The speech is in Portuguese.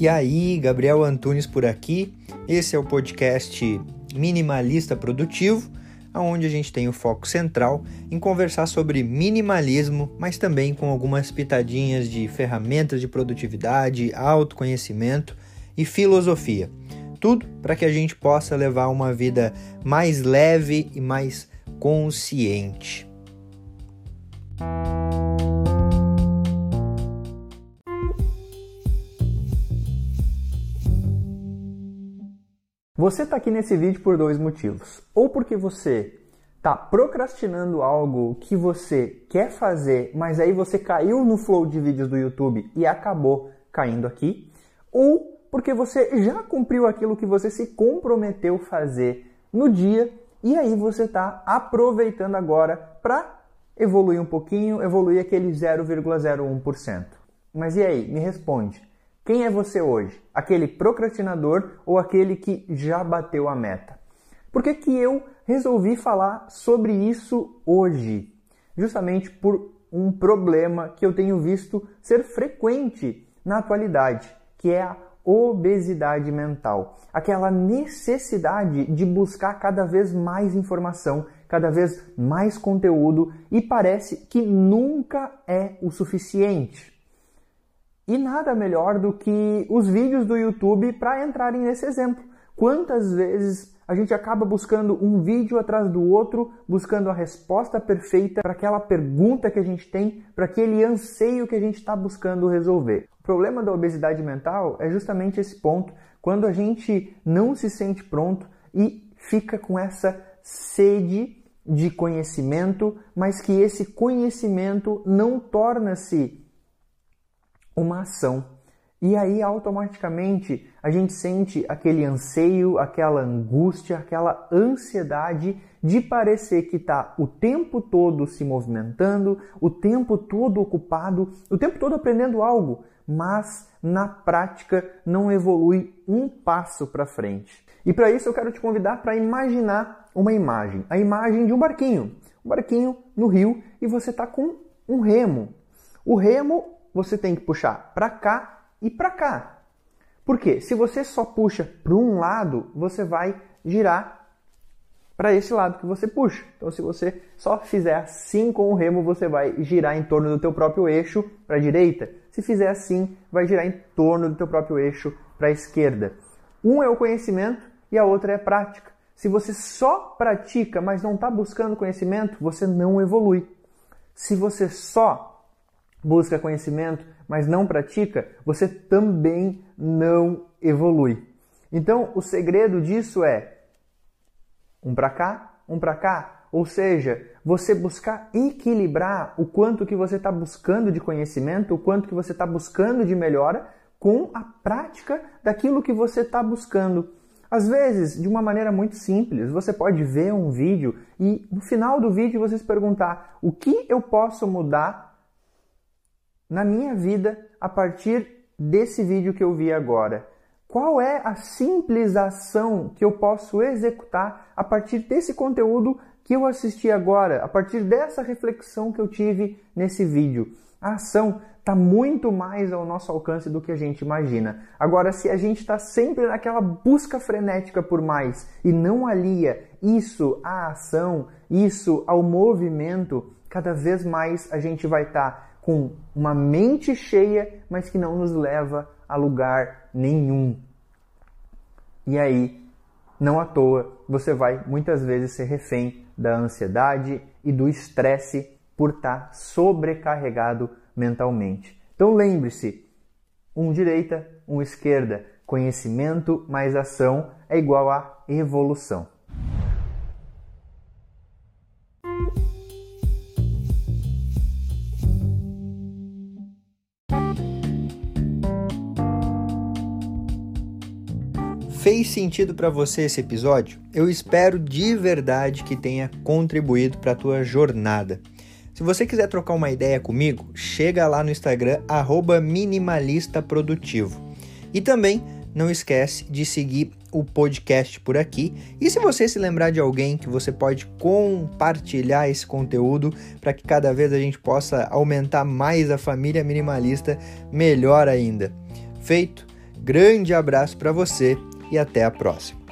E aí, Gabriel Antunes por aqui. Esse é o podcast Minimalista Produtivo, onde a gente tem o foco central em conversar sobre minimalismo, mas também com algumas pitadinhas de ferramentas de produtividade, autoconhecimento e filosofia. Tudo para que a gente possa levar uma vida mais leve e mais consciente. Você está aqui nesse vídeo por dois motivos. Ou porque você está procrastinando algo que você quer fazer, mas aí você caiu no flow de vídeos do YouTube e acabou caindo aqui. Ou porque você já cumpriu aquilo que você se comprometeu fazer no dia e aí você está aproveitando agora para evoluir um pouquinho, evoluir aquele 0,01%. Mas e aí? Me responde. Quem é você hoje? Aquele procrastinador ou aquele que já bateu a meta? Por que, que eu resolvi falar sobre isso hoje? Justamente por um problema que eu tenho visto ser frequente na atualidade, que é a obesidade mental. Aquela necessidade de buscar cada vez mais informação, cada vez mais conteúdo e parece que nunca é o suficiente. E nada melhor do que os vídeos do YouTube para entrarem nesse exemplo. Quantas vezes a gente acaba buscando um vídeo atrás do outro, buscando a resposta perfeita para aquela pergunta que a gente tem, para aquele anseio que a gente está buscando resolver. O problema da obesidade mental é justamente esse ponto, quando a gente não se sente pronto e fica com essa sede de conhecimento, mas que esse conhecimento não torna-se uma ação. E aí automaticamente a gente sente aquele anseio, aquela angústia, aquela ansiedade de parecer que está o tempo todo se movimentando, o tempo todo ocupado, o tempo todo aprendendo algo, mas na prática não evolui um passo para frente. E para isso eu quero te convidar para imaginar uma imagem, a imagem de um barquinho, um barquinho no rio e você está com um remo. O remo você tem que puxar para cá e para cá. Por quê? Se você só puxa para um lado, você vai girar para esse lado que você puxa. Então, se você só fizer assim com o remo, você vai girar em torno do teu próprio eixo para a direita. Se fizer assim, vai girar em torno do teu próprio eixo para a esquerda. Um é o conhecimento e a outra é a prática. Se você só pratica, mas não está buscando conhecimento, você não evolui. Se você só busca conhecimento, mas não pratica, você também não evolui. Então, o segredo disso é um para cá, um para cá, ou seja, você buscar equilibrar o quanto que você está buscando de conhecimento, o quanto que você está buscando de melhora com a prática daquilo que você está buscando. Às vezes, de uma maneira muito simples, você pode ver um vídeo e no final do vídeo você se perguntar: o que eu posso mudar na minha vida a partir desse vídeo que eu vi agora? Qual é a simples ação que eu posso executar a partir desse conteúdo que eu assisti agora, a partir dessa reflexão que eu tive nesse vídeo? A ação está muito mais ao nosso alcance do que a gente imagina. Agora, se a gente está sempre naquela busca frenética por mais e não alia isso à ação, isso ao movimento, cada vez mais a gente vai estar tá com uma mente cheia, mas que não nos leva a lugar nenhum. E aí, não à toa, você vai muitas vezes ser refém da ansiedade e do estresse por estar sobrecarregado mentalmente. Então lembre-se, um direita, um esquerda, conhecimento mais ação é igual a evolução. Fez sentido para você esse episódio? Eu espero de verdade que tenha contribuído para a tua jornada. Se você quiser trocar uma ideia comigo, chega lá no Instagram @minimalistaprodutivo. E também não esquece de seguir o podcast por aqui. E se você se lembrar de alguém que você pode compartilhar esse conteúdo para que cada vez a gente possa aumentar mais a família minimalista, melhor ainda. Feito? Grande abraço para você e até a próxima.